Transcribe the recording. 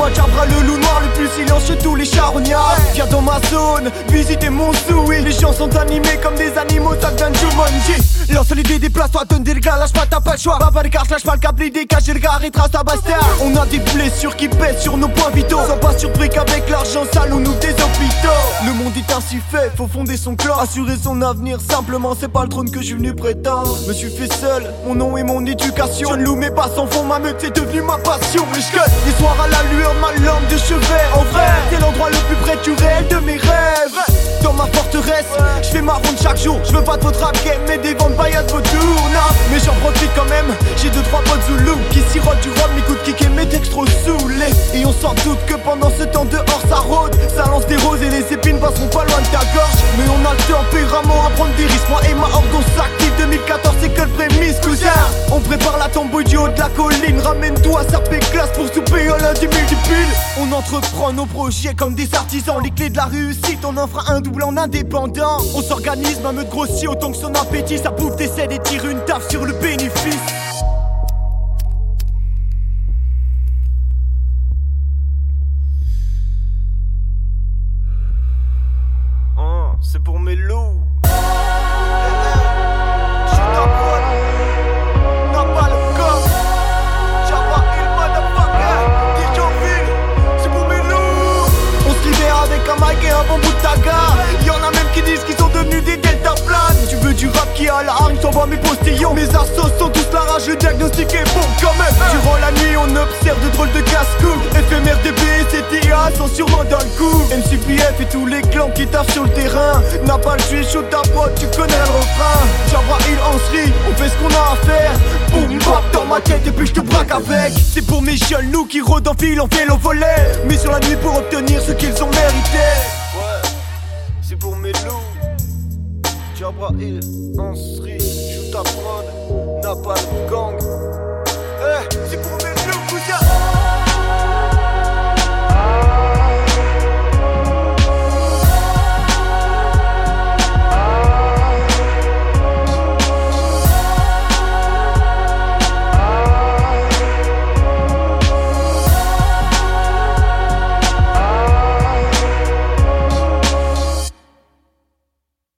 Appelle-moi Jabra le loup noir, le plus silencieux tous les charognards. Viens dans ma zone, visitez mon zoo. Les gens sont animés comme des animaux, ça devient Jumanji Lance l'idée, déplace-toi, donne des regards, lâche pas, t'as pas le choix. Baba les lâche pas le câble, dégage le regard et trace ta bastard On a des blessures qui pèsent sur nos points vitaux. Sois pas surpris qu'avec l'argent sale on nous des hôpitaux Le monde est ainsi fait, faut fonder son clan. Assurer son avenir, simplement c'est pas le trône que je suis venu prétendre. Me suis fait seul, mon nom et mon éducation. Je ne loue mes pas sans fond, ma meute c'est devenu ma passion. Mais je les soirs à la lueur, ma lampe de chevet. En vrai, c'est l'endroit le plus près du réel de mes rêves. Dans ma forteresse, je fais ma ronde chaque jour. Je veux pas de votre rap game, mais des ventes paillettes vos tours Mais j'en profite quand même, j'ai deux trois potes zoulous Qui sirotent du rhum, m'écoutent kick et mes textes trop saoulés. Et on s'en doute que pendant ce temps dehors ça rôde. Ça lance des roses et les épines passeront pas loin de ta gorge. Mais on a le tempérament à prendre des risques Moi et ma On prépare la tambouille du haut de la colline. Ramène-toi sa classe pour souper au On entreprend nos projets comme des artisans. Les clés de la réussite on en fera un double en indépendant. On s'organise, ma meute grossit autant que son appétit. Ça bouffe des et tire une taf sur le bénéfice. Oh, c'est pour mes loups. Sûrement dans le coup. MCPF et tous les clans qui taffent sur le terrain. N'a pas le tuer chaud ta pote, tu connais le refrain. Jabra, il serie, on fait ce qu'on a à faire. Boum, bap dans ma tête et puis je te braque avec. C'est pour mes jeunes loups qui rôdent en fil en vélo volet. Mais sur la nuit pour obtenir ce qu'ils ont mérité. Ouais, c'est pour mes loups. Jabra, il en serie,